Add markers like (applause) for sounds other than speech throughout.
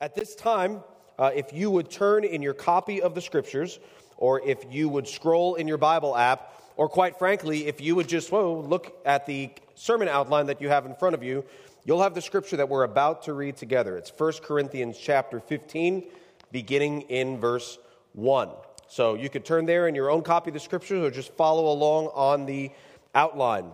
At this time, uh, if you would turn in your copy of the scriptures, or if you would scroll in your Bible app, or quite frankly, if you would just whoa, look at the sermon outline that you have in front of you, you'll have the scripture that we're about to read together. It's 1 Corinthians chapter 15, beginning in verse 1. So you could turn there in your own copy of the scriptures or just follow along on the outline.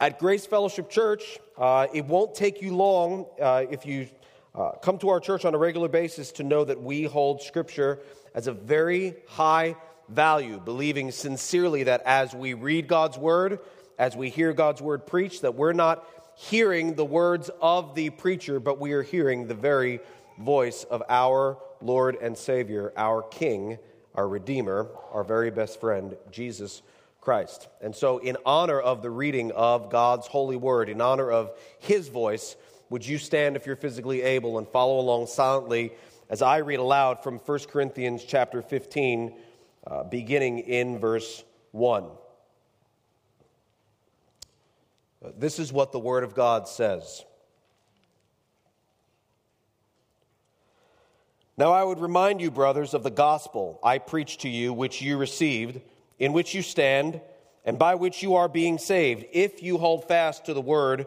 At Grace Fellowship Church, uh, it won't take you long uh, if you uh, come to our church on a regular basis to know that we hold Scripture as a very high value, believing sincerely that as we read God's Word, as we hear God's Word preached, that we're not hearing the words of the preacher, but we are hearing the very voice of our Lord and Savior, our King, our Redeemer, our very best friend, Jesus Christ. And so, in honor of the reading of God's holy word, in honor of His voice, would you stand if you're physically able and follow along silently as I read aloud from 1 Corinthians chapter 15, uh, beginning in verse 1. Uh, this is what the Word of God says. Now I would remind you, brothers, of the gospel I preached to you, which you received, in which you stand, and by which you are being saved, if you hold fast to the word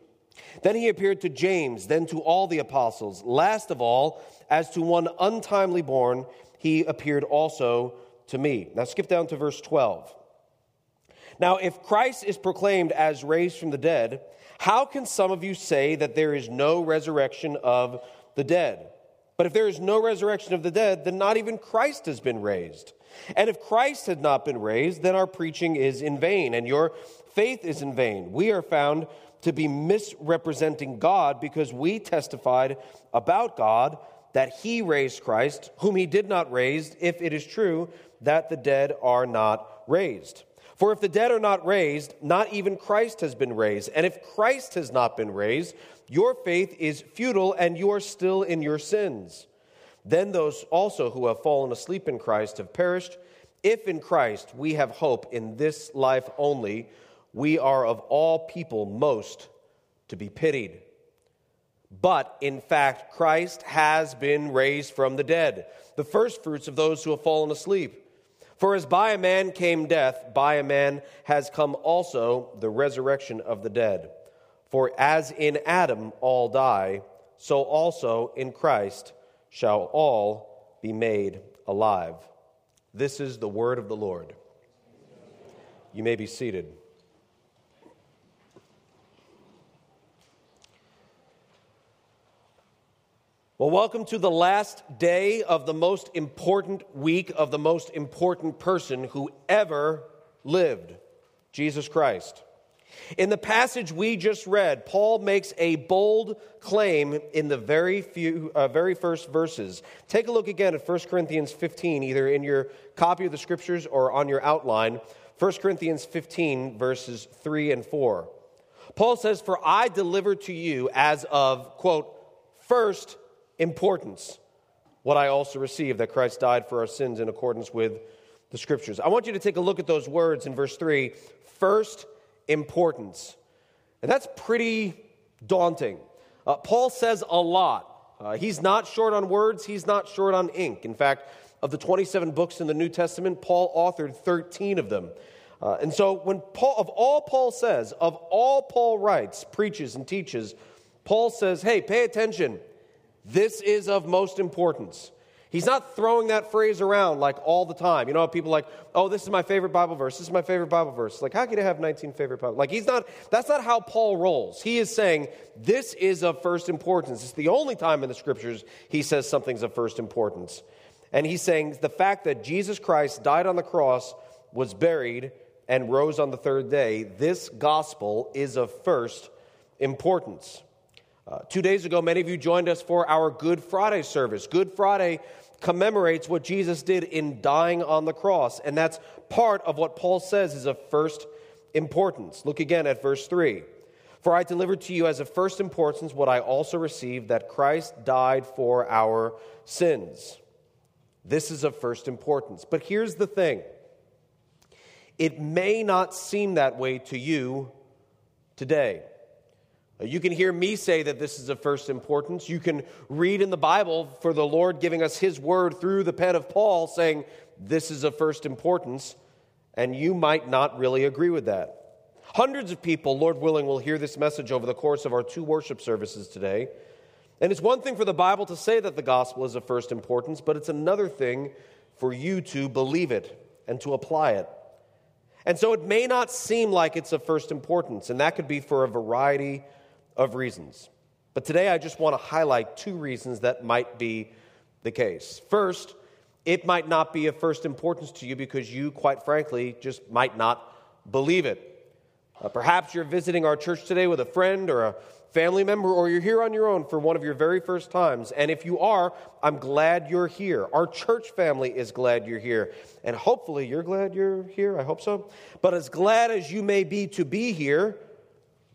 Then he appeared to James, then to all the apostles. Last of all, as to one untimely born, he appeared also to me. Now skip down to verse 12. Now, if Christ is proclaimed as raised from the dead, how can some of you say that there is no resurrection of the dead? But if there is no resurrection of the dead, then not even Christ has been raised. And if Christ had not been raised, then our preaching is in vain, and your faith is in vain. We are found to be misrepresenting God because we testified about God that he raised Christ, whom he did not raise, if it is true that the dead are not raised. For if the dead are not raised, not even Christ has been raised. And if Christ has not been raised, your faith is futile and you are still in your sins. Then those also who have fallen asleep in Christ have perished. If in Christ we have hope in this life only, we are of all people most to be pitied. But in fact, Christ has been raised from the dead, the firstfruits of those who have fallen asleep. For as by a man came death, by a man has come also the resurrection of the dead. For as in Adam all die, so also in Christ shall all be made alive. This is the word of the Lord. You may be seated. Well, welcome to the last day of the most important week of the most important person who ever lived Jesus Christ. In the passage we just read, Paul makes a bold claim in the very, few, uh, very first verses. Take a look again at 1 Corinthians 15, either in your copy of the scriptures or on your outline. 1 Corinthians 15, verses 3 and 4. Paul says, For I delivered to you as of, quote, first importance what I also received that Christ died for our sins in accordance with the scriptures. I want you to take a look at those words in verse 3 first importance. And that's pretty daunting. Uh, Paul says a lot. Uh, he's not short on words, he's not short on ink. In fact, of the 27 books in the New Testament, Paul authored 13 of them. Uh, and so, when Paul, of all Paul says, of all Paul writes, preaches, and teaches, Paul says, hey, pay attention. This is of most importance. He's not throwing that phrase around like all the time. You know, how people like, oh, this is my favorite Bible verse. This is my favorite Bible verse. Like, how can you have 19 favorite Bible? Like, he's not, that's not how Paul rolls. He is saying, this is of first importance. It's the only time in the scriptures he says something's of first importance. And he's saying the fact that Jesus Christ died on the cross, was buried, and rose on the third day, this gospel is of first importance. Uh, two days ago, many of you joined us for our Good Friday service. Good Friday commemorates what Jesus did in dying on the cross. And that's part of what Paul says is of first importance. Look again at verse 3. For I delivered to you as of first importance what I also received that Christ died for our sins. This is of first importance. But here's the thing it may not seem that way to you today. Uh, you can hear me say that this is of first importance. You can read in the Bible for the Lord giving us His word through the pen of Paul saying this is of first importance, and you might not really agree with that. Hundreds of people, Lord willing, will hear this message over the course of our two worship services today. And it's one thing for the Bible to say that the gospel is of first importance, but it's another thing for you to believe it and to apply it. And so it may not seem like it's of first importance, and that could be for a variety of reasons. But today I just want to highlight two reasons that might be the case. First, it might not be of first importance to you because you, quite frankly, just might not believe it. Uh, perhaps you're visiting our church today with a friend or a family member, or you're here on your own for one of your very first times. And if you are, I'm glad you're here. Our church family is glad you're here. And hopefully you're glad you're here. I hope so. But as glad as you may be to be here,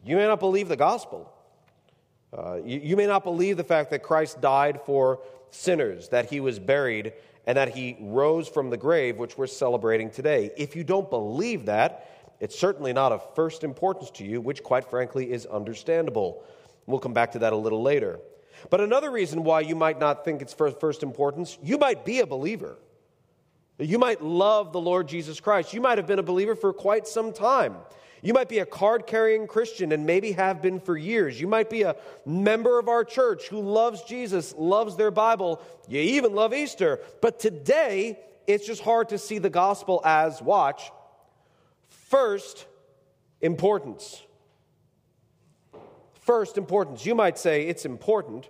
you may not believe the gospel. Uh, you, you may not believe the fact that Christ died for sinners, that he was buried, and that he rose from the grave, which we're celebrating today. If you don't believe that, it's certainly not of first importance to you, which, quite frankly, is understandable. We'll come back to that a little later. But another reason why you might not think it's first, first importance, you might be a believer. You might love the Lord Jesus Christ. You might have been a believer for quite some time. You might be a card carrying Christian and maybe have been for years. You might be a member of our church who loves Jesus, loves their Bible. You even love Easter. But today, it's just hard to see the gospel as, watch, First, importance. First, importance. You might say it's important.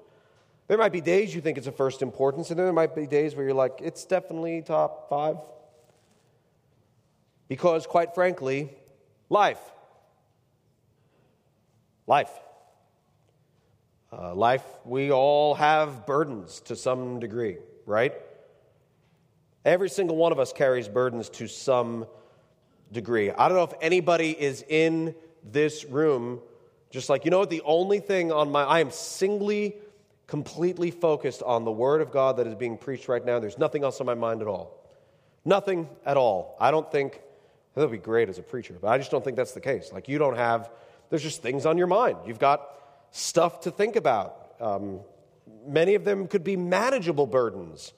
There might be days you think it's a first importance, and then there might be days where you're like, it's definitely top five. Because, quite frankly, life. Life. Uh, life, we all have burdens to some degree, right? Every single one of us carries burdens to some degree. I don't know if anybody is in this room just like, you know what, the only thing on my, I am singly, completely focused on the Word of God that is being preached right now. There's nothing else on my mind at all. Nothing at all. I don't think, that would be great as a preacher, but I just don't think that's the case. Like, you don't have, there's just things on your mind. You've got stuff to think about. Um, many of them could be manageable burdens.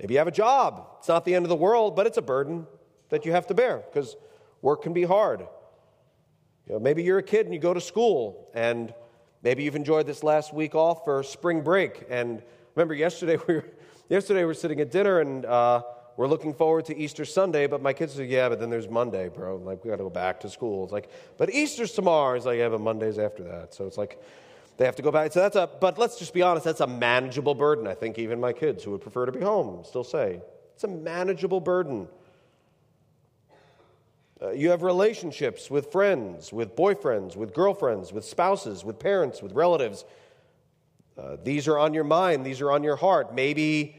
Maybe you have a job. It's not the end of the world, but it's a burden that you have to bear because work can be hard. You know, maybe you're a kid and you go to school, and maybe you've enjoyed this last week off for spring break. And remember, yesterday (laughs) we were, yesterday we were sitting at dinner and uh, we're looking forward to Easter Sunday, but my kids said, Yeah, but then there's Monday, bro. Like, we got to go back to school. It's like, But Easter's tomorrow. It's like, Yeah, but Monday's after that. So it's like, they have to go back. So that's a, but let's just be honest, that's a manageable burden. I think even my kids who would prefer to be home still say, it's a manageable burden. Uh, you have relationships with friends, with boyfriends, with girlfriends, with spouses, with parents, with relatives. Uh, these are on your mind, these are on your heart. Maybe,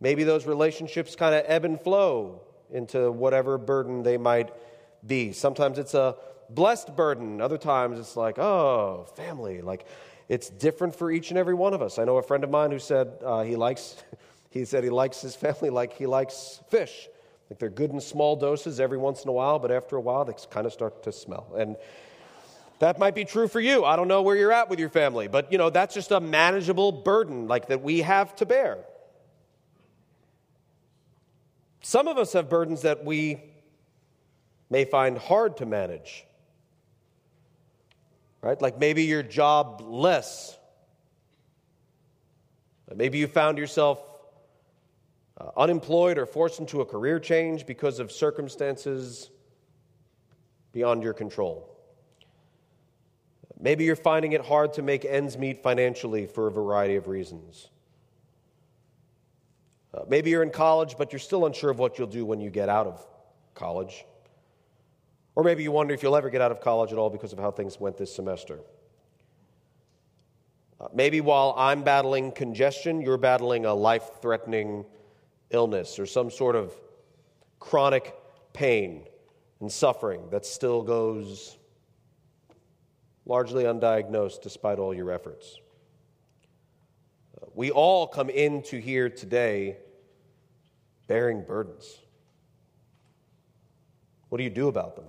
maybe those relationships kind of ebb and flow into whatever burden they might be. Sometimes it's a blessed burden, other times it's like, oh, family. Like, it's different for each and every one of us. I know a friend of mine who said uh, he likes, (laughs) he said he likes his family like he likes fish. Like they're good in small doses every once in a while, but after a while they kind of start to smell. And that might be true for you. I don't know where you're at with your family, but you know, that's just a manageable burden like that we have to bear. Some of us have burdens that we may find hard to manage. Right? Like maybe you're jobless. Maybe you found yourself uh, unemployed or forced into a career change because of circumstances beyond your control. Maybe you're finding it hard to make ends meet financially for a variety of reasons. Uh, maybe you're in college, but you're still unsure of what you'll do when you get out of college. Or maybe you wonder if you'll ever get out of college at all because of how things went this semester. Uh, maybe while I'm battling congestion, you're battling a life threatening illness or some sort of chronic pain and suffering that still goes largely undiagnosed despite all your efforts. We all come into here today bearing burdens. What do you do about them?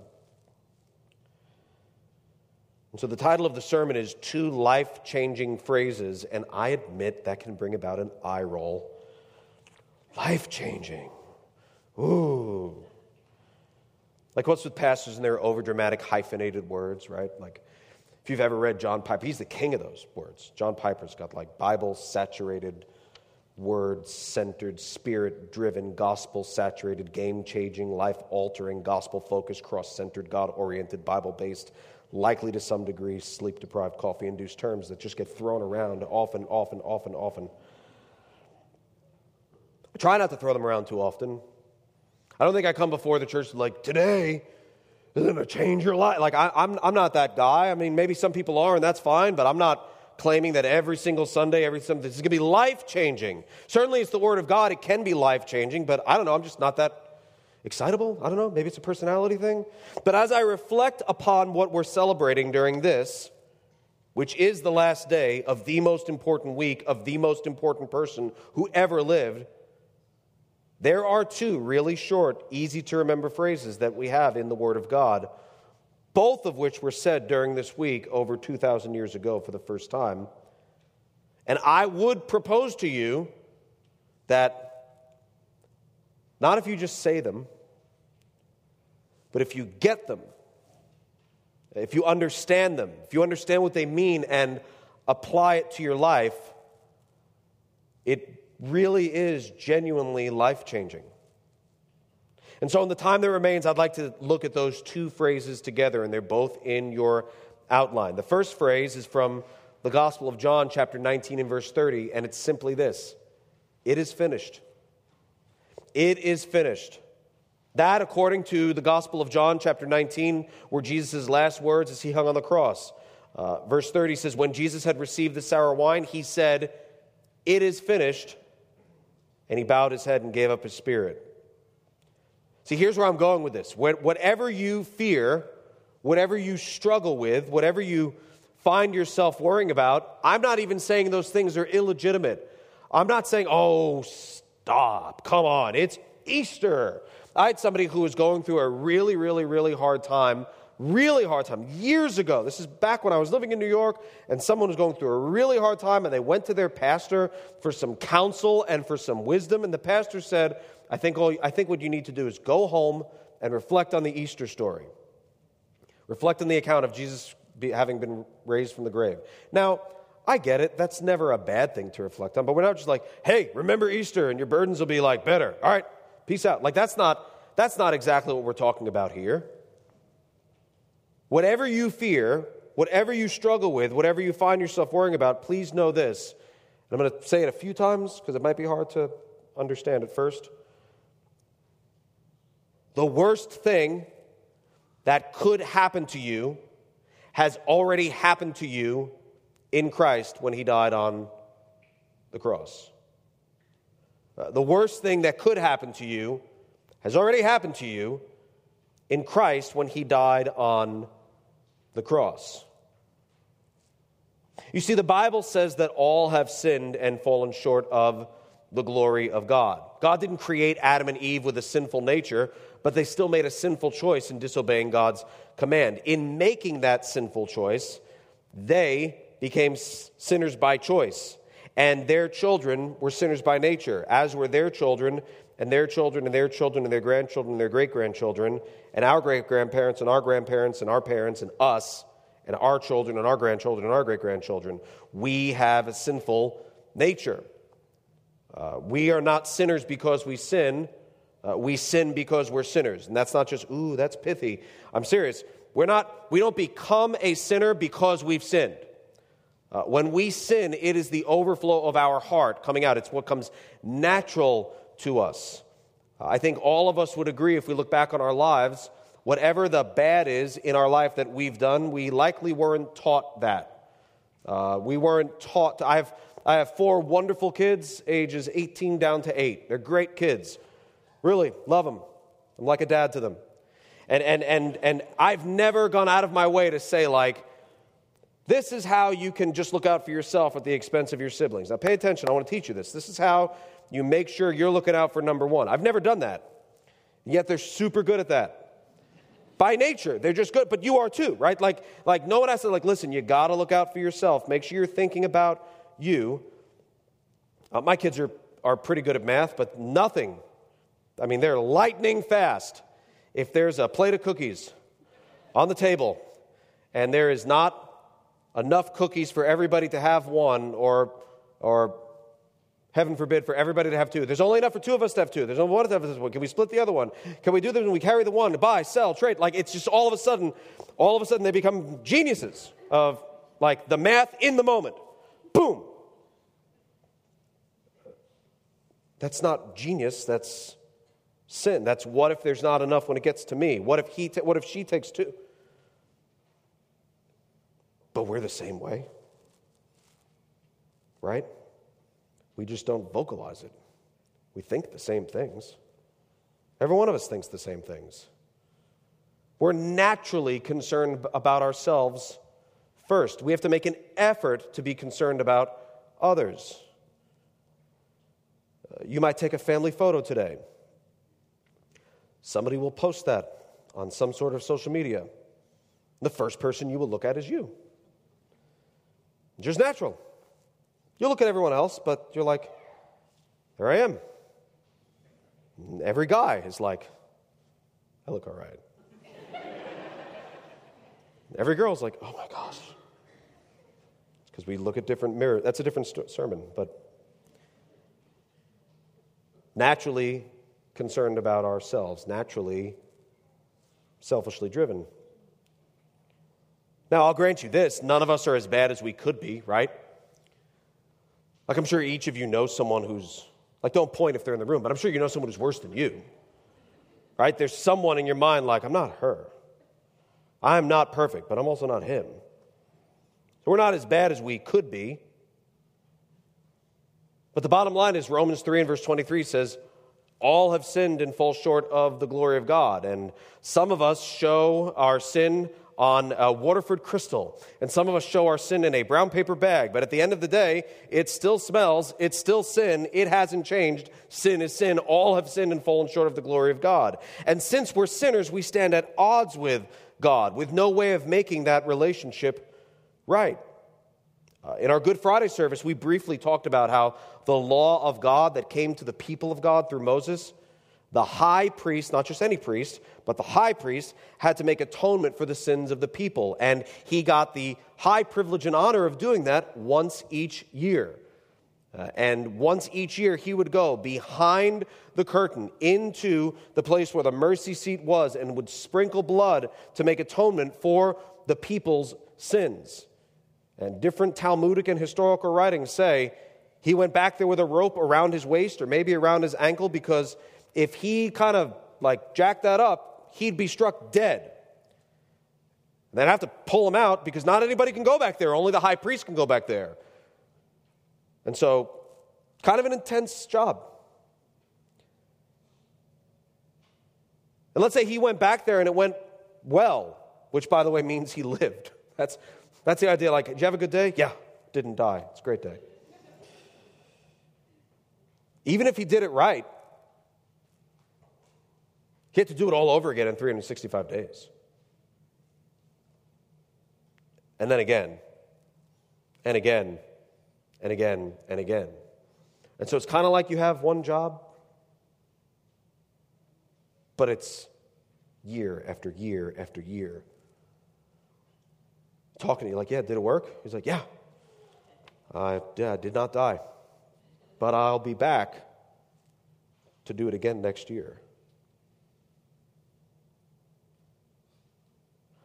And so the title of the sermon is Two Life Changing Phrases, and I admit that can bring about an eye roll. Life changing. Ooh. Like what's with pastors and their overdramatic hyphenated words, right? Like if you've ever read John Piper, he's the king of those words. John Piper's got like Bible saturated, word centered, spirit driven, gospel saturated, game changing, life altering, gospel focused, cross centered, God oriented, Bible based likely to some degree sleep deprived, coffee induced terms that just get thrown around often, often, often, often. I try not to throw them around too often. I don't think I come before the church like, today is going to change your life. Like, I, am I'm, I'm not that guy. I mean, maybe some people are, and that's fine, but I'm not claiming that every single Sunday, every Sunday, this is going to be life changing. Certainly, it's the Word of God. It can be life changing, but I don't know. I'm just not that excitable. I don't know. Maybe it's a personality thing. But as I reflect upon what we're celebrating during this, which is the last day of the most important week of the most important person who ever lived, there are two really short, easy to remember phrases that we have in the Word of God, both of which were said during this week over 2,000 years ago for the first time. And I would propose to you that not if you just say them, but if you get them, if you understand them, if you understand what they mean and apply it to your life, it really is genuinely life changing. And so, in the time that remains, I'd like to look at those two phrases together, and they're both in your outline. The first phrase is from the Gospel of John, chapter 19, and verse 30, and it's simply this It is finished. It is finished. That, according to the Gospel of John, chapter 19, were Jesus' last words as he hung on the cross. Uh, verse 30 says, When Jesus had received the sour wine, he said, It is finished. And he bowed his head and gave up his spirit. See, here's where I'm going with this. Whatever you fear, whatever you struggle with, whatever you find yourself worrying about, I'm not even saying those things are illegitimate. I'm not saying, oh, stop, come on, it's Easter. I had somebody who was going through a really, really, really hard time, really hard time, years ago. This is back when I was living in New York, and someone was going through a really hard time, and they went to their pastor for some counsel and for some wisdom. And the pastor said, I think, all, I think what you need to do is go home and reflect on the Easter story. Reflect on the account of Jesus having been raised from the grave. Now, I get it. That's never a bad thing to reflect on. But we're not just like, hey, remember Easter and your burdens will be like better. All right, peace out. Like that's not that's not exactly what we're talking about here. Whatever you fear, whatever you struggle with, whatever you find yourself worrying about, please know this. And I'm going to say it a few times because it might be hard to understand at first. The worst thing that could happen to you has already happened to you in Christ when he died on the cross. Uh, the worst thing that could happen to you has already happened to you in Christ when he died on the cross. You see, the Bible says that all have sinned and fallen short of the glory of God. God didn't create Adam and Eve with a sinful nature, but they still made a sinful choice in disobeying God's command. In making that sinful choice, they became sinners by choice, and their children were sinners by nature, as were their children, and their children, and their children, and their grandchildren, and their great grandchildren, and our great grandparents, and our grandparents, and our parents, and us, and our children, and our grandchildren, and our great grandchildren. We have a sinful nature. Uh, we are not sinners because we sin. Uh, we sin because we're sinners. And that's not just, ooh, that's pithy. I'm serious. We're not, we don't become a sinner because we've sinned. Uh, when we sin, it is the overflow of our heart coming out. It's what comes natural to us. I think all of us would agree if we look back on our lives, whatever the bad is in our life that we've done, we likely weren't taught that. Uh, we weren't taught. To, I've, I have four wonderful kids, ages 18 down to 8. They're great kids. Really, love them. I'm like a dad to them. And, and, and, and I've never gone out of my way to say, like, this is how you can just look out for yourself at the expense of your siblings. Now, pay attention. I want to teach you this. This is how you make sure you're looking out for number one. I've never done that, yet they're super good at that. By nature, they're just good, but you are too, right? Like, like no one has to, like, listen, you got to look out for yourself. Make sure you're thinking about you. Uh, my kids are, are pretty good at math, but nothing. I mean, they're lightning fast. If there's a plate of cookies on the table and there is not enough cookies for everybody to have one, or, or heaven forbid, for everybody to have two. There's only enough for two of us to have two. There's only one of us to have one. Can we split the other one? Can we do this when we carry the one, buy, sell, trade? Like it's just all of a sudden, all of a sudden they become geniuses of like the math in the moment. Boom. That's not genius, that's sin. That's what if there's not enough when it gets to me? What if he ta- what if she takes two? But we're the same way. Right? We just don't vocalize it. We think the same things. Every one of us thinks the same things. We're naturally concerned about ourselves first. We have to make an effort to be concerned about others. Uh, you might take a family photo today. Somebody will post that on some sort of social media. The first person you will look at is you. Just natural. You look at everyone else, but you're like, there I am. And every guy is like, I look all right. every girl's like, oh my gosh. Because we look at different mirrors. That's a different st- sermon, but naturally concerned about ourselves, naturally selfishly driven. Now, I'll grant you this none of us are as bad as we could be, right? Like, I'm sure each of you know someone who's, like, don't point if they're in the room, but I'm sure you know someone who's worse than you, right? There's someone in your mind like, I'm not her. I'm not perfect, but I'm also not him. So we're not as bad as we could be. But the bottom line is Romans 3 and verse 23 says, All have sinned and fall short of the glory of God. And some of us show our sin on Waterford crystal. And some of us show our sin in a brown paper bag. But at the end of the day, it still smells. It's still sin. It hasn't changed. Sin is sin. All have sinned and fallen short of the glory of God. And since we're sinners, we stand at odds with God, with no way of making that relationship right. Uh, in our Good Friday service, we briefly talked about how the law of God that came to the people of God through Moses the high priest, not just any priest, but the high priest, had to make atonement for the sins of the people. And he got the high privilege and honor of doing that once each year. Uh, and once each year, he would go behind the curtain into the place where the mercy seat was and would sprinkle blood to make atonement for the people's sins. And different Talmudic and historical writings say he went back there with a rope around his waist or maybe around his ankle because if he kind of like jacked that up, he'd be struck dead. They'd have to pull him out because not anybody can go back there. Only the high priest can go back there. And so, kind of an intense job. And let's say he went back there and it went well, which, by the way, means he (laughs) lived. That's, that's the idea. Like, did you have a good day? Yeah, didn't die. It's a great day. Even if he did it right, he had to do it all over again in 365 days. And then again, and again, and again, and again. And so it's kind of like you have one job, but it's year after year after year. Talking to you, like, yeah, did it work? He's like, yeah. I yeah, did not die, but I'll be back to do it again next year.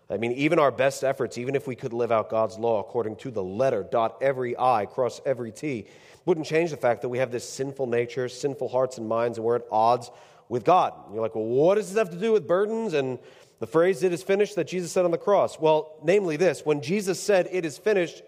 I mean, even our best efforts, even if we could live out God's law according to the letter, dot every I, cross every T, wouldn't change the fact that we have this sinful nature, sinful hearts and minds, and we're at odds with God. you're like, well, what does this have to do with burdens and the phrase, it is finished, that Jesus said on the cross? Well, namely this when Jesus said, it is finished,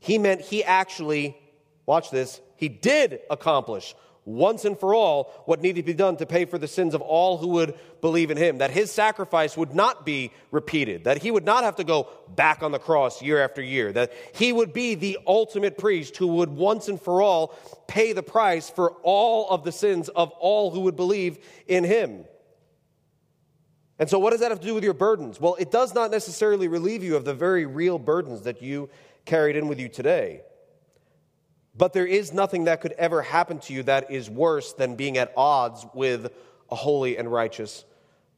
he meant he actually watch this, he did accomplish once and for all what needed to be done to pay for the sins of all who would believe in him. That his sacrifice would not be repeated, that he would not have to go back on the cross year after year, that he would be the ultimate priest who would once and for all pay the price for all of the sins of all who would believe in him. And so, what does that have to do with your burdens? Well, it does not necessarily relieve you of the very real burdens that you carried in with you today. But there is nothing that could ever happen to you that is worse than being at odds with a holy and righteous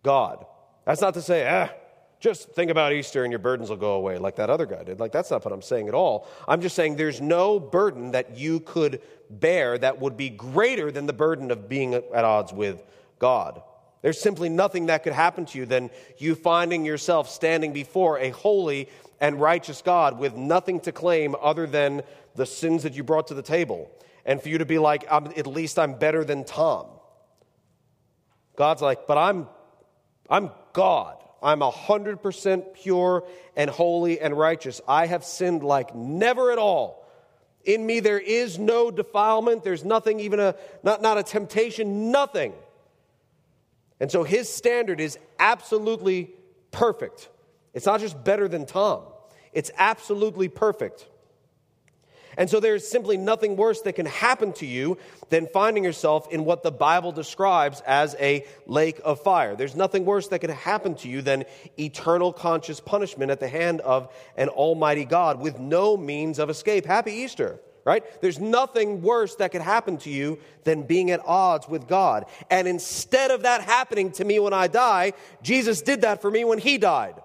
God. That's not to say, ah, just think about Easter and your burdens will go away like that other guy did. Like, that's not what I'm saying at all. I'm just saying there's no burden that you could bear that would be greater than the burden of being at odds with God. There's simply nothing that could happen to you than you finding yourself standing before a holy and righteous God with nothing to claim other than the sins that you brought to the table. And for you to be like, at least I'm better than Tom. God's like, but I'm, I'm God. I'm 100% pure and holy and righteous. I have sinned like never at all. In me there is no defilement. There's nothing, even a, not, not a temptation, nothing. And so his standard is absolutely perfect. It's not just better than Tom, it's absolutely perfect. And so there's simply nothing worse that can happen to you than finding yourself in what the Bible describes as a lake of fire. There's nothing worse that can happen to you than eternal conscious punishment at the hand of an almighty God with no means of escape. Happy Easter, right? There's nothing worse that could happen to you than being at odds with God. And instead of that happening to me when I die, Jesus did that for me when he died.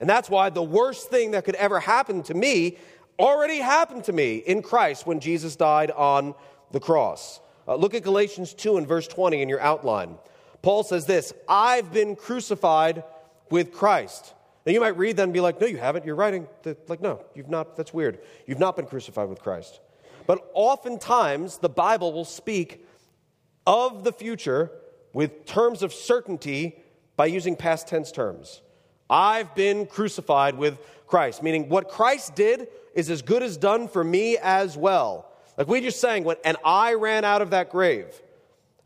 And that's why the worst thing that could ever happen to me already happened to me in Christ when Jesus died on the cross. Uh, look at Galatians 2 and verse 20 in your outline. Paul says this I've been crucified with Christ. Now you might read that and be like, no, you haven't. You're writing. Like, no, you've not. That's weird. You've not been crucified with Christ. But oftentimes the Bible will speak of the future with terms of certainty by using past tense terms. I've been crucified with Christ, meaning what Christ did is as good as done for me as well. Like we just sang, when, and I ran out of that grave.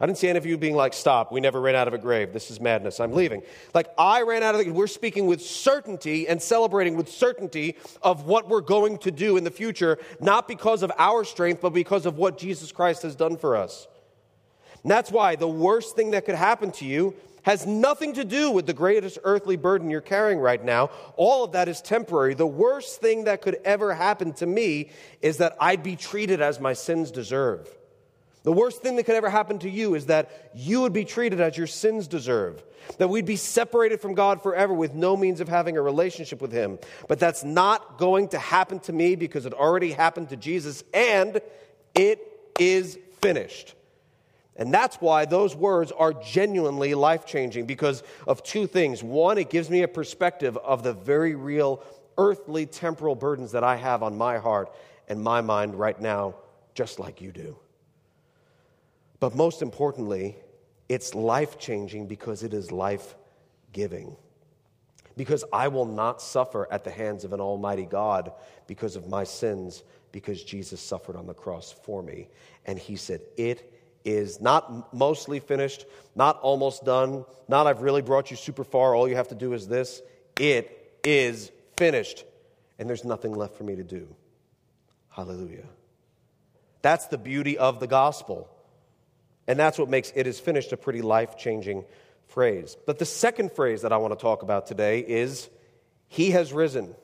I didn't see any of you being like, stop, we never ran out of a grave. This is madness. I'm leaving. Like, I ran out of the, we're speaking with certainty and celebrating with certainty of what we're going to do in the future, not because of our strength, but because of what Jesus Christ has done for us. And that's why the worst thing that could happen to you has nothing to do with the greatest earthly burden you're carrying right now. All of that is temporary. The worst thing that could ever happen to me is that I'd be treated as my sins deserve. The worst thing that could ever happen to you is that you would be treated as your sins deserve. That we'd be separated from God forever with no means of having a relationship with Him. But that's not going to happen to me because it already happened to Jesus and it is finished. And that's why those words are genuinely life changing because of two things. One, it gives me a perspective of the very real earthly temporal burdens that I have on my heart and my mind right now, just like you do. But most importantly, it's life changing because it is life giving. Because I will not suffer at the hands of an almighty God because of my sins, because Jesus suffered on the cross for me. And he said, It is not mostly finished, not almost done, not I've really brought you super far, all you have to do is this. It is finished, and there's nothing left for me to do. Hallelujah. That's the beauty of the gospel. And that's what makes it is finished a pretty life changing phrase. But the second phrase that I want to talk about today is He has risen.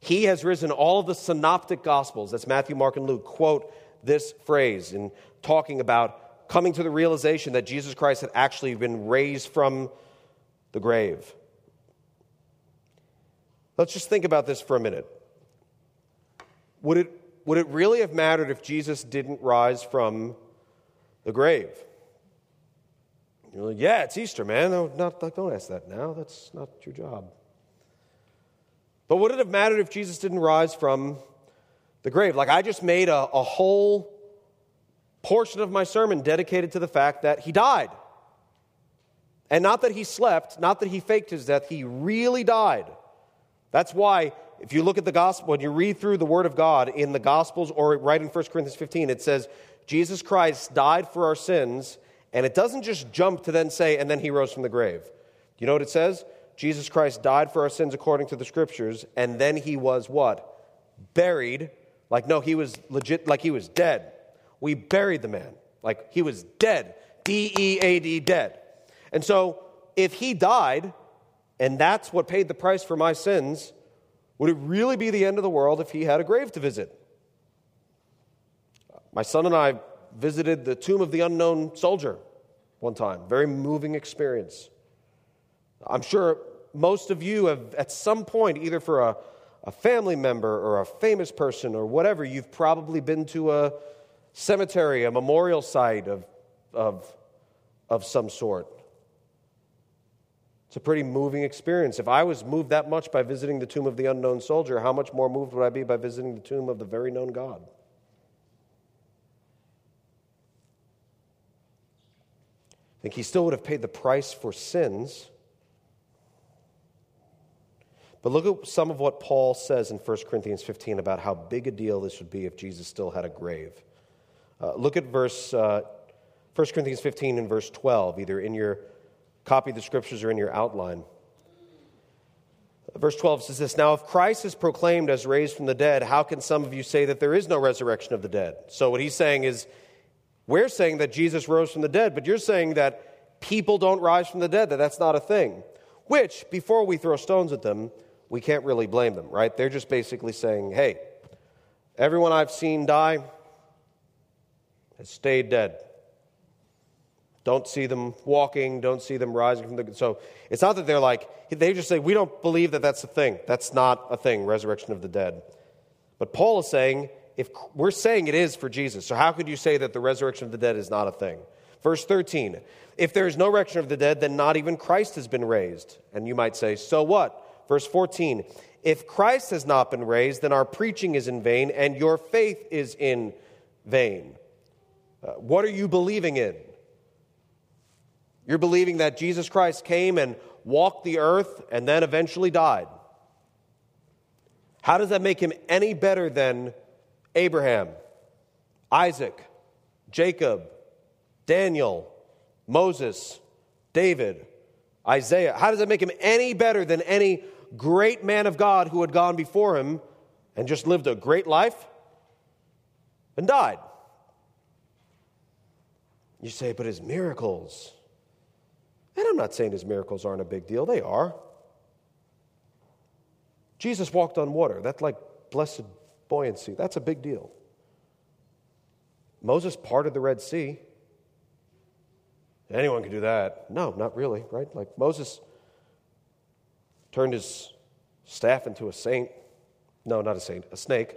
He has risen. All of the synoptic gospels, that's Matthew, Mark, and Luke, quote this phrase in talking about coming to the realization that Jesus Christ had actually been raised from the grave. Let's just think about this for a minute. Would it, would it really have mattered if Jesus didn't rise from the grave? You're like, yeah, it's Easter, man. No, not, don't ask that now. That's not your job. But would it have mattered if Jesus didn't rise from the grave. Like I just made a, a whole portion of my sermon dedicated to the fact that he died. And not that he slept, not that he faked his death, he really died. That's why if you look at the gospel, when you read through the Word of God in the Gospels or right in 1 Corinthians 15, it says, Jesus Christ died for our sins, and it doesn't just jump to then say, and then he rose from the grave. You know what it says? Jesus Christ died for our sins according to the scriptures, and then he was what? Buried. Like, no, he was legit, like he was dead. We buried the man. Like, he was dead. D E A D, dead. And so, if he died, and that's what paid the price for my sins, would it really be the end of the world if he had a grave to visit? My son and I visited the tomb of the unknown soldier one time. Very moving experience. I'm sure most of you have, at some point, either for a, a family member or a famous person or whatever, you've probably been to a cemetery, a memorial site of, of, of some sort. It's a pretty moving experience. If I was moved that much by visiting the tomb of the unknown soldier, how much more moved would I be by visiting the tomb of the very known God? I think he still would have paid the price for sins. But look at some of what Paul says in 1 Corinthians 15 about how big a deal this would be if Jesus still had a grave. Uh, look at verse uh, 1 Corinthians 15 and verse 12, either in your copy of the scriptures or in your outline. Verse 12 says this Now, if Christ is proclaimed as raised from the dead, how can some of you say that there is no resurrection of the dead? So, what he's saying is, we're saying that Jesus rose from the dead, but you're saying that people don't rise from the dead, that that's not a thing. Which, before we throw stones at them, we can't really blame them, right? They're just basically saying, hey, everyone I've seen die has stayed dead. Don't see them walking, don't see them rising from the. So it's not that they're like, they just say, we don't believe that that's a thing. That's not a thing, resurrection of the dead. But Paul is saying, if we're saying it is for Jesus, so how could you say that the resurrection of the dead is not a thing? Verse 13, if there is no resurrection of the dead, then not even Christ has been raised. And you might say, so what? Verse 14, if Christ has not been raised, then our preaching is in vain and your faith is in vain. Uh, what are you believing in? You're believing that Jesus Christ came and walked the earth and then eventually died. How does that make him any better than Abraham, Isaac, Jacob, Daniel, Moses, David, Isaiah? How does that make him any better than any great man of God who had gone before him and just lived a great life and died? You say, but his miracles. And I'm not saying his miracles aren't a big deal, they are. Jesus walked on water. That's like blessed buoyancy. That's a big deal. Moses parted the Red Sea. Anyone can do that. No, not really, right? Like Moses turned his staff into a saint. No, not a saint, a snake.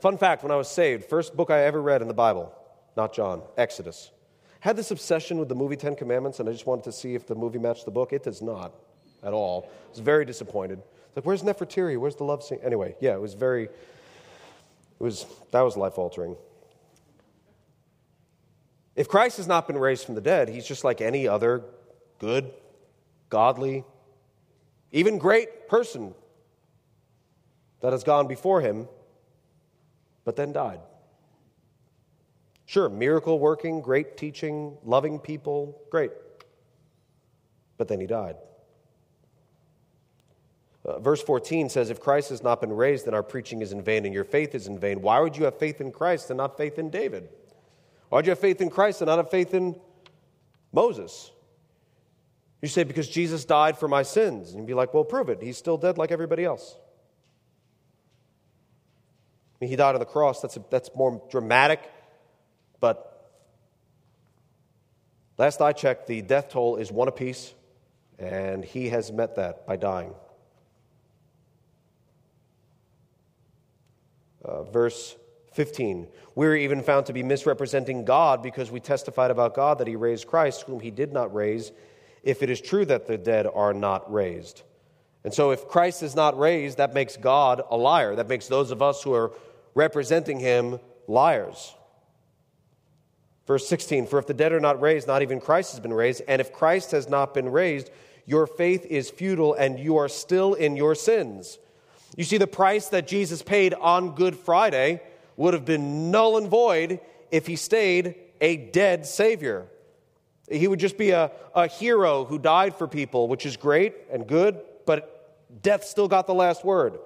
Fun fact when I was saved, first book I ever read in the Bible, not John, Exodus had this obsession with the movie Ten Commandments, and I just wanted to see if the movie matched the book. It does not at all. I was very disappointed. Like, where's Nefertiti? Where's the love scene? Anyway, yeah, it was very, it was, that was life altering. If Christ has not been raised from the dead, he's just like any other good, godly, even great person that has gone before him, but then died. Sure, miracle working, great teaching, loving people, great. But then he died. Uh, verse 14 says, If Christ has not been raised, then our preaching is in vain and your faith is in vain. Why would you have faith in Christ and not faith in David? Why would you have faith in Christ and not have faith in Moses? You say, Because Jesus died for my sins. And you'd be like, Well, prove it. He's still dead like everybody else. I mean, he died on the cross. That's, a, that's more dramatic but last I checked, the death toll is one apiece, and he has met that by dying. Uh, verse 15. We were even found to be misrepresenting God because we testified about God that he raised Christ, whom he did not raise, if it is true that the dead are not raised. And so, if Christ is not raised, that makes God a liar. That makes those of us who are representing him liars. Verse 16 For if the dead are not raised, not even Christ has been raised. And if Christ has not been raised, your faith is futile and you are still in your sins. You see, the price that Jesus paid on Good Friday would have been null and void if he stayed a dead Savior. He would just be a, a hero who died for people, which is great and good, but death still got the last word.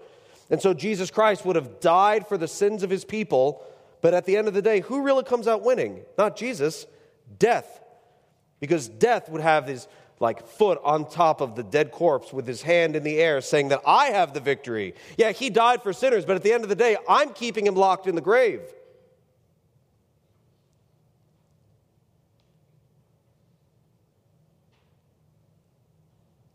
And so Jesus Christ would have died for the sins of his people, but at the end of the day, who really comes out winning? Not Jesus, death. Because death would have his like foot on top of the dead corpse with his hand in the air saying that I have the victory. Yeah, he died for sinners, but at the end of the day, I'm keeping him locked in the grave.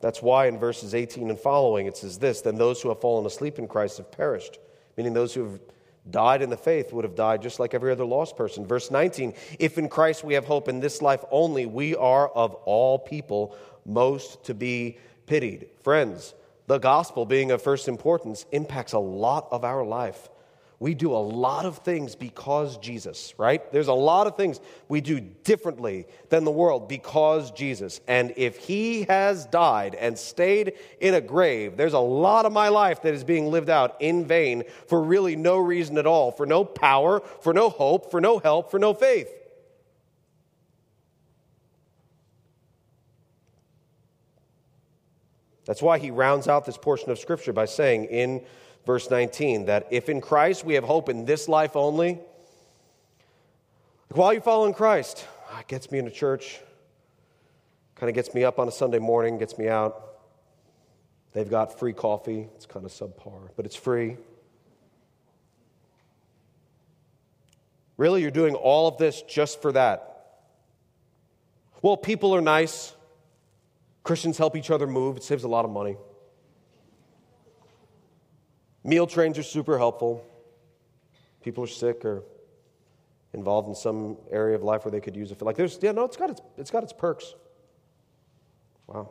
That's why in verses 18 and following it says this Then those who have fallen asleep in Christ have perished, meaning those who have died in the faith would have died just like every other lost person. Verse 19 If in Christ we have hope in this life only, we are of all people most to be pitied. Friends, the gospel being of first importance impacts a lot of our life. We do a lot of things because Jesus, right? There's a lot of things we do differently than the world because Jesus. And if he has died and stayed in a grave, there's a lot of my life that is being lived out in vain for really no reason at all, for no power, for no hope, for no help, for no faith. That's why he rounds out this portion of Scripture by saying in verse 19, that if in Christ we have hope in this life only, while you follow in Christ, ah, it gets me into church, kind of gets me up on a Sunday morning, gets me out. They've got free coffee. It's kind of subpar, but it's free. Really, you're doing all of this just for that? Well, people are nice. Christians help each other move. It saves a lot of money. Meal trains are super helpful. People are sick or involved in some area of life where they could use it. Like there's, yeah, no, it's got its, it's got its perks. Wow.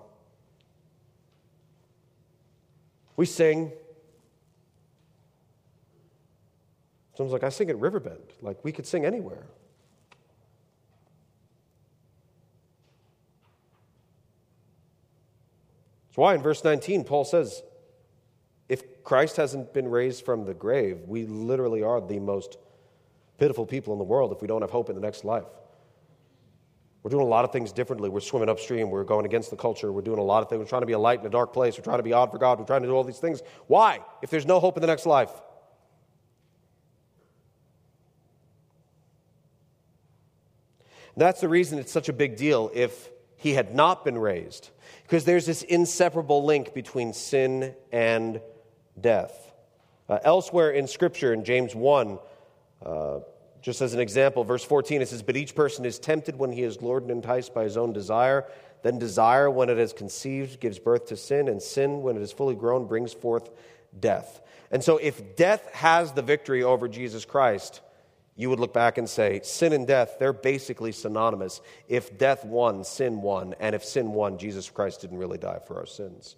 We sing. Someone's like, I sing at Riverbend. Like, we could sing anywhere. That's why in verse 19, Paul says, if Christ hasn't been raised from the grave, we literally are the most pitiful people in the world if we don't have hope in the next life. We're doing a lot of things differently. We're swimming upstream. We're going against the culture. We're doing a lot of things. We're trying to be a light in a dark place. We're trying to be odd for God. We're trying to do all these things. Why? If there's no hope in the next life. That's the reason it's such a big deal if he had not been raised, because there's this inseparable link between sin and death. Uh, elsewhere in Scripture, in James 1, uh, just as an example, verse 14, it says, But each person is tempted when he is lured and enticed by his own desire. Then desire, when it is conceived, gives birth to sin, and sin, when it is fully grown, brings forth death. And so, if death has the victory over Jesus Christ, you would look back and say, sin and death, they're basically synonymous. If death won, sin won. And if sin won, Jesus Christ didn't really die for our sins.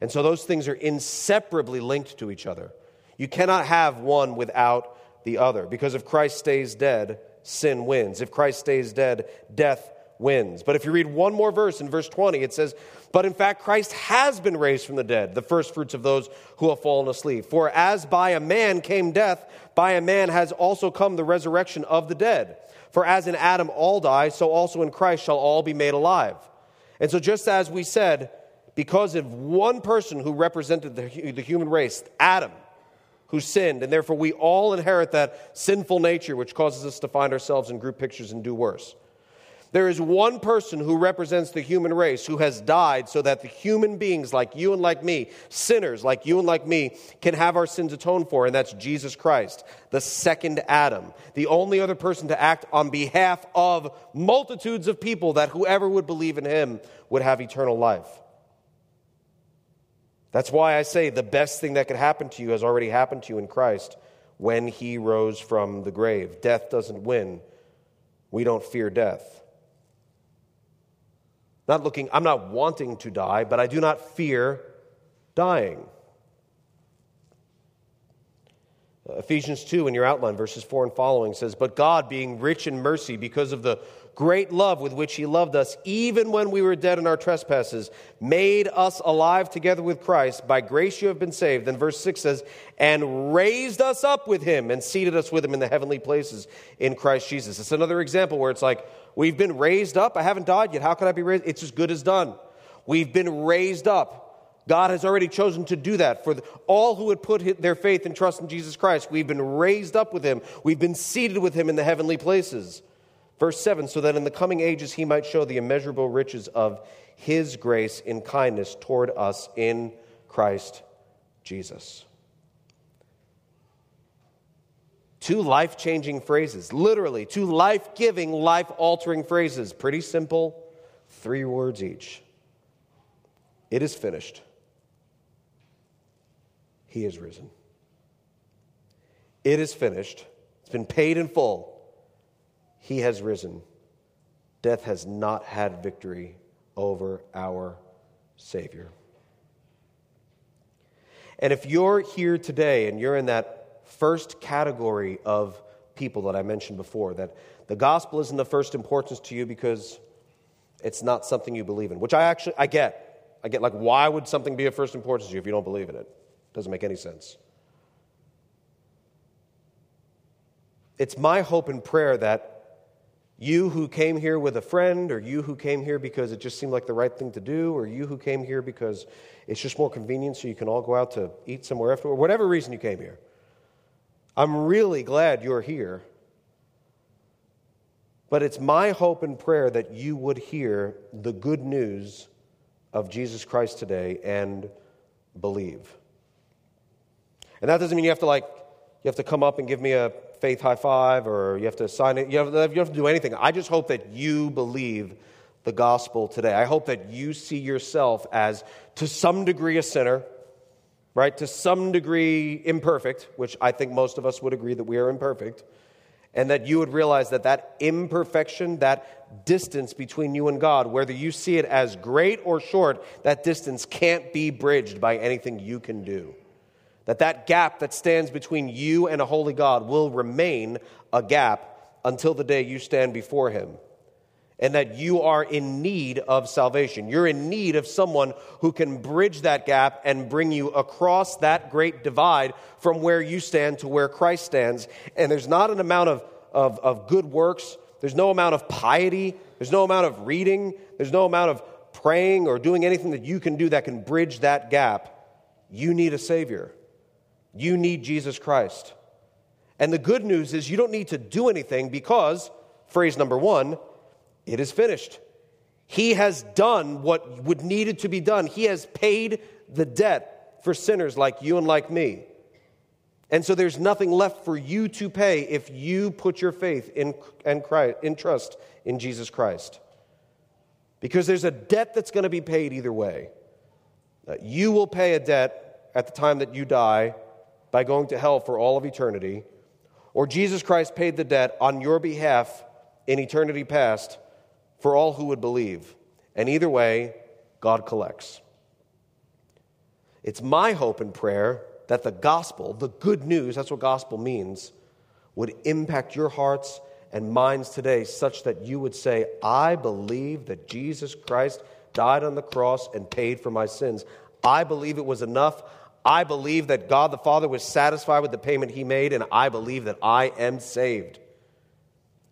And so those things are inseparably linked to each other. You cannot have one without the other. Because if Christ stays dead, sin wins. If Christ stays dead, death wins. But if you read one more verse in verse 20, it says, But in fact, Christ has been raised from the dead, the first fruits of those who have fallen asleep. For as by a man came death, by a man has also come the resurrection of the dead. For as in Adam all die, so also in Christ shall all be made alive. And so, just as we said, because of one person who represented the, the human race, Adam, who sinned, and therefore we all inherit that sinful nature which causes us to find ourselves in group pictures and do worse. There is one person who represents the human race who has died so that the human beings like you and like me, sinners like you and like me, can have our sins atoned for, and that's Jesus Christ, the second Adam, the only other person to act on behalf of multitudes of people that whoever would believe in him would have eternal life. That's why I say the best thing that could happen to you has already happened to you in Christ when he rose from the grave. Death doesn't win. We don't fear death. Not looking, I'm not wanting to die, but I do not fear dying. Ephesians 2 in your outline, verses 4 and following says, But God, being rich in mercy because of the great love with which he loved us, even when we were dead in our trespasses, made us alive together with Christ. By grace you have been saved. Then verse 6 says, and raised us up with him and seated us with him in the heavenly places in Christ Jesus. It's another example where it's like, we've been raised up. I haven't died yet. How can I be raised? It's as good as done. We've been raised up. God has already chosen to do that for all who would put their faith and trust in Jesus Christ. We've been raised up with him, we've been seated with him in the heavenly places. Verse 7 so that in the coming ages he might show the immeasurable riches of his grace in kindness toward us in Christ Jesus. Two life changing phrases, literally, two life giving, life altering phrases. Pretty simple, three words each. It is finished. He is risen. It is finished. It's been paid in full. He has risen. Death has not had victory over our Savior. And if you're here today and you're in that first category of people that I mentioned before, that the gospel isn't of first importance to you because it's not something you believe in, which I actually I get. I get like why would something be of first importance to you if you don't believe in it? Doesn't make any sense. It's my hope and prayer that you who came here with a friend, or you who came here because it just seemed like the right thing to do, or you who came here because it's just more convenient so you can all go out to eat somewhere after, or whatever reason you came here. I'm really glad you're here. But it's my hope and prayer that you would hear the good news of Jesus Christ today and believe. And that doesn't mean you have to like, you have to come up and give me a faith high five or you have to sign it. You have, you have to do anything. I just hope that you believe the gospel today. I hope that you see yourself as, to some degree, a sinner, right? To some degree, imperfect, which I think most of us would agree that we are imperfect. And that you would realize that that imperfection, that distance between you and God, whether you see it as great or short, that distance can't be bridged by anything you can do that that gap that stands between you and a holy God will remain a gap until the day you stand before him. And that you are in need of salvation. You're in need of someone who can bridge that gap and bring you across that great divide from where you stand to where Christ stands. And there's not an amount of, of, of good works, there's no amount of piety, there's no amount of reading, there's no amount of praying or doing anything that you can do that can bridge that gap. You need a Savior. You need Jesus Christ. And the good news is you don't need to do anything because, phrase number one, it is finished. He has done what would needed to be done. He has paid the debt for sinners like you and like me. And so there's nothing left for you to pay if you put your faith in, in, Christ, in trust in Jesus Christ. Because there's a debt that's going to be paid either way. Uh, you will pay a debt at the time that you die by going to hell for all of eternity, or Jesus Christ paid the debt on your behalf in eternity past for all who would believe. And either way, God collects. It's my hope and prayer that the gospel, the good news, that's what gospel means, would impact your hearts and minds today such that you would say, I believe that Jesus Christ died on the cross and paid for my sins. I believe it was enough. I believe that God the Father was satisfied with the payment he made, and I believe that I am saved.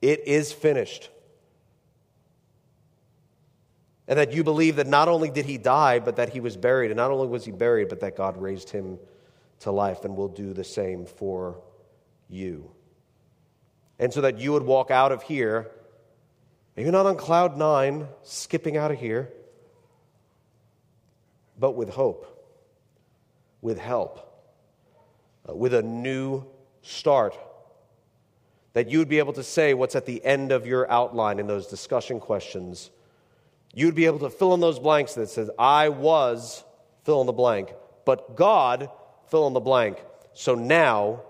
It is finished. And that you believe that not only did he die, but that he was buried. And not only was he buried, but that God raised him to life and will do the same for you. And so that you would walk out of here, maybe not on cloud nine, skipping out of here, but with hope with help, uh, with a new start. That you would be able to say what's at the end of your outline in those discussion questions. You'd be able to fill in those blanks that says, I was, fill in the blank, but God, fill in the blank. So now,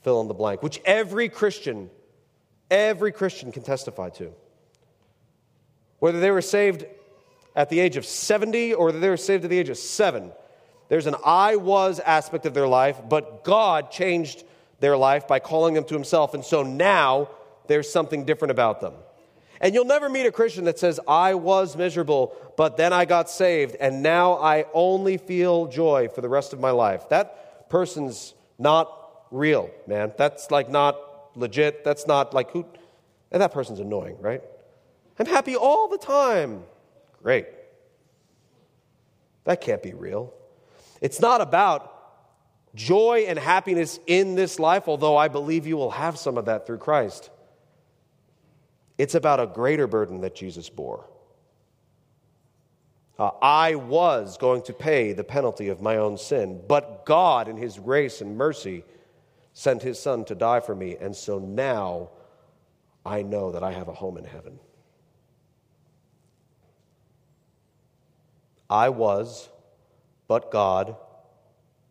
fill in the blank, which every Christian, every Christian can testify to. Whether they were saved at the age of 70 or whether they were saved at the age of 7, there's an I was aspect of their life, but God changed their life by calling them to Himself. And so now there's something different about them. And you'll never meet a Christian that says, I was miserable, but then I got saved, and now I only feel joy for the rest of my life. That person's not real, man. That's like not legit. That's not like who. And that person's annoying, right? I'm happy all the time. Great. That can't be real. It's not about joy and happiness in this life, although I believe you will have some of that through Christ. It's about a greater burden that Jesus bore. Uh, I was going to pay the penalty of my own sin, but God, in His grace and mercy, sent His Son to die for me, and so now I know that I have a home in heaven. I was, but God,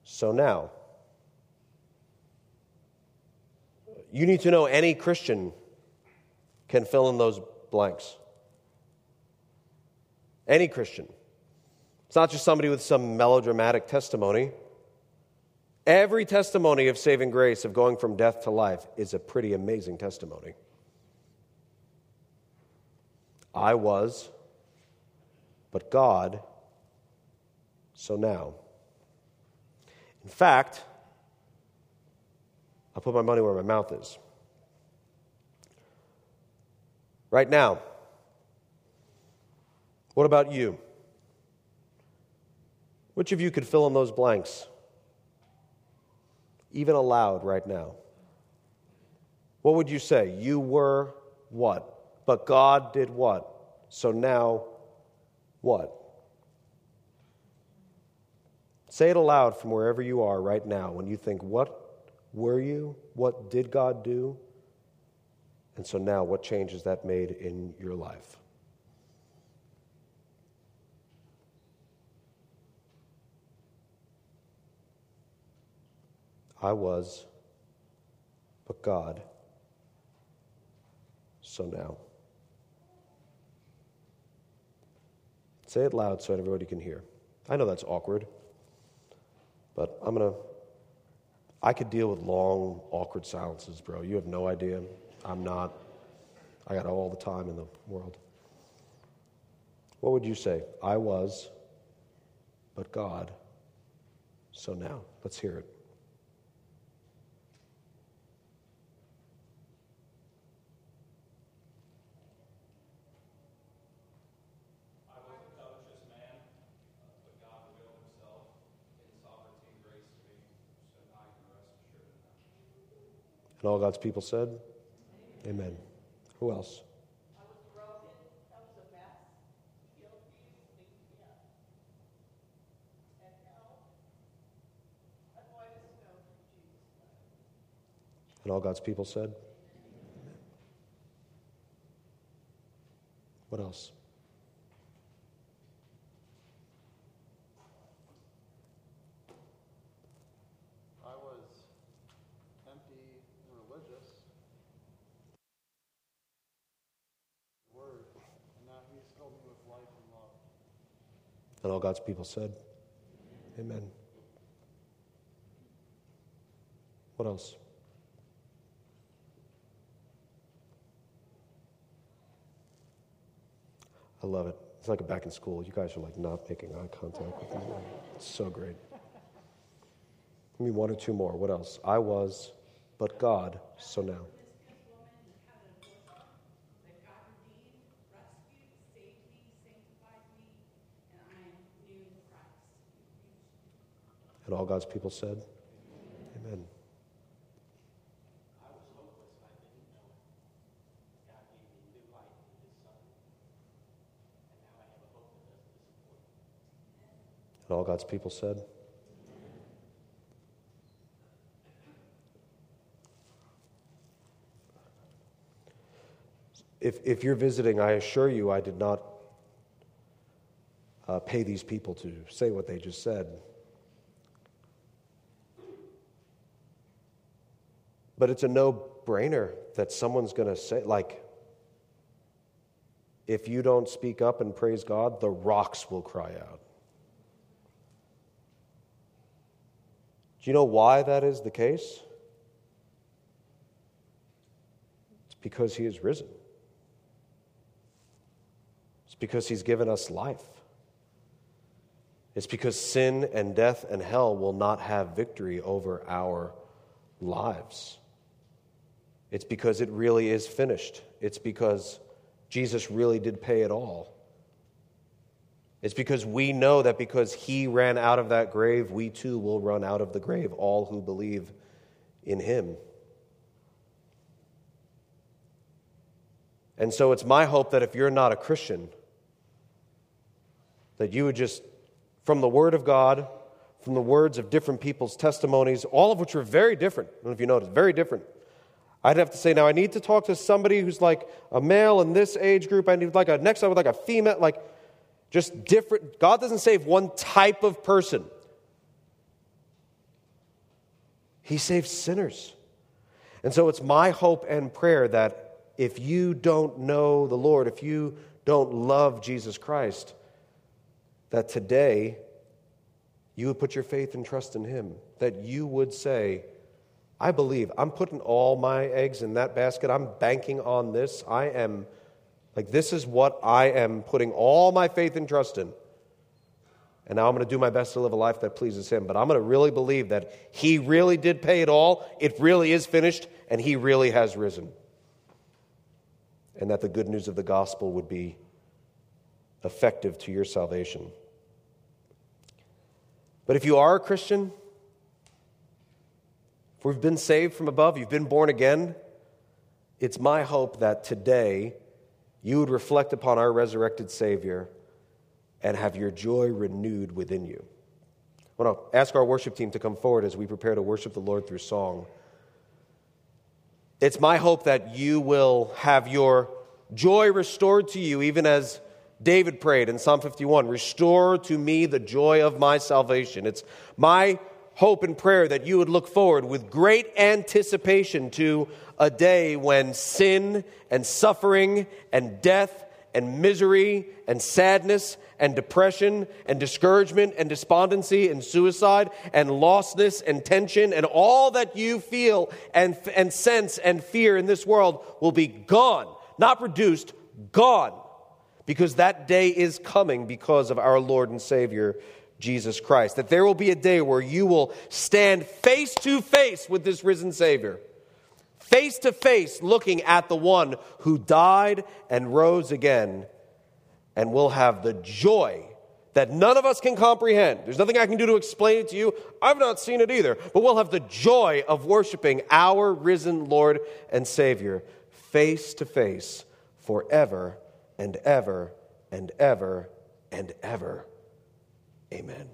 so now. You need to know any Christian can fill in those blanks. Any Christian. It's not just somebody with some melodramatic testimony. Every testimony of saving grace, of going from death to life, is a pretty amazing testimony. I was, but God, so now. In fact, I'll put my money where my mouth is. Right now, what about you? Which of you could fill in those blanks? Even aloud right now. What would you say? You were what? But God did what? So now, what? Say it aloud from wherever you are right now when you think, What were you? What did God do? And so now, what changes that made in your life? I was, but God, so now. Say it loud so everybody can hear. I know that's awkward, but I'm going to. I could deal with long, awkward silences, bro. You have no idea. I'm not. I got all the time in the world. What would you say? I was, but God, so now. Let's hear it. And all God's people said, Amen. Who else? And all God's people said, What else? And all God's people said, Amen. What else? I love it. It's like a back in school. You guys are like not making eye contact with me. It's so great. Give me one or two more. What else? I was, but God, so now. And all God's people said, Amen. And all God's people said, If, if you're visiting, I assure you I did not uh, pay these people to say what they just said. But it's a no brainer that someone's going to say, like, if you don't speak up and praise God, the rocks will cry out. Do you know why that is the case? It's because he is risen. It's because he's given us life. It's because sin and death and hell will not have victory over our lives. It's because it really is finished. It's because Jesus really did pay it all. It's because we know that because he ran out of that grave, we too will run out of the grave, all who believe in him. And so it's my hope that if you're not a Christian, that you would just, from the Word of God, from the words of different people's testimonies, all of which are very different. I don't know if you noticed, very different. I'd have to say, now I need to talk to somebody who's like a male in this age group. I need like a next time with like a female, like just different. God doesn't save one type of person. He saves sinners. And so it's my hope and prayer that if you don't know the Lord, if you don't love Jesus Christ, that today you would put your faith and trust in Him, that you would say, I believe, I'm putting all my eggs in that basket, I'm banking on this, I am, like, this is what I am putting all my faith and trust in. And now I'm going to do my best to live a life that pleases Him. But I'm going to really believe that He really did pay it all, it really is finished, and He really has risen. And that the good news of the gospel would be effective to your salvation. But if you are a Christian, if we've been saved from above, you've been born again, it's my hope that today you would reflect upon our resurrected Savior and have your joy renewed within you. I want to ask our worship team to come forward as we prepare to worship the Lord through song. It's my hope that you will have your joy restored to you, even as David prayed in Psalm 51 Restore to me the joy of my salvation. It's my hope and prayer that you would look forward with great anticipation to a day when sin and suffering and death and misery and sadness and depression and discouragement and despondency and suicide and lostness and tension and all that you feel and, and sense and fear in this world will be gone, not reduced, gone. Because that day is coming because of our Lord and Savior, Jesus Christ. That there will be a day where you will stand face to face with this risen Savior, face to face looking at the one who died and rose again, and will have the joy that none of us can comprehend. There's nothing I can do to explain it to you. I've not seen it either. But we'll have the joy of worshiping our risen Lord and Savior face to face forever and ever and ever and ever. Amen.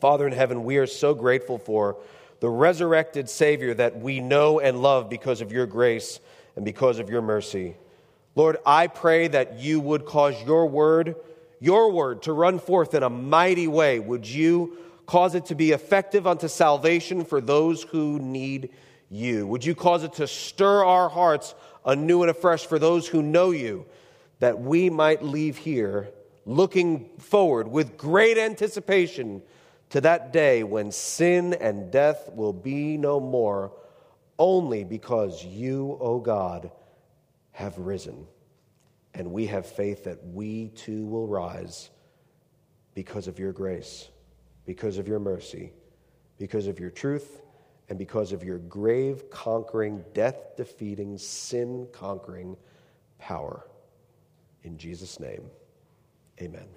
Father in heaven, we are so grateful for the resurrected Savior that we know and love because of your grace and because of your mercy. Lord, I pray that you would cause your word, your word, to run forth in a mighty way. Would you cause it to be effective unto salvation for those who need you? Would you cause it to stir our hearts anew and afresh for those who know you? that we might leave here looking forward with great anticipation to that day when sin and death will be no more, only because you, O oh God, have risen. And we have faith that we too will rise because of your grace, because of your mercy, because of your truth, and because of your grave conquering, death defeating, sin conquering power. In Jesus' name, amen.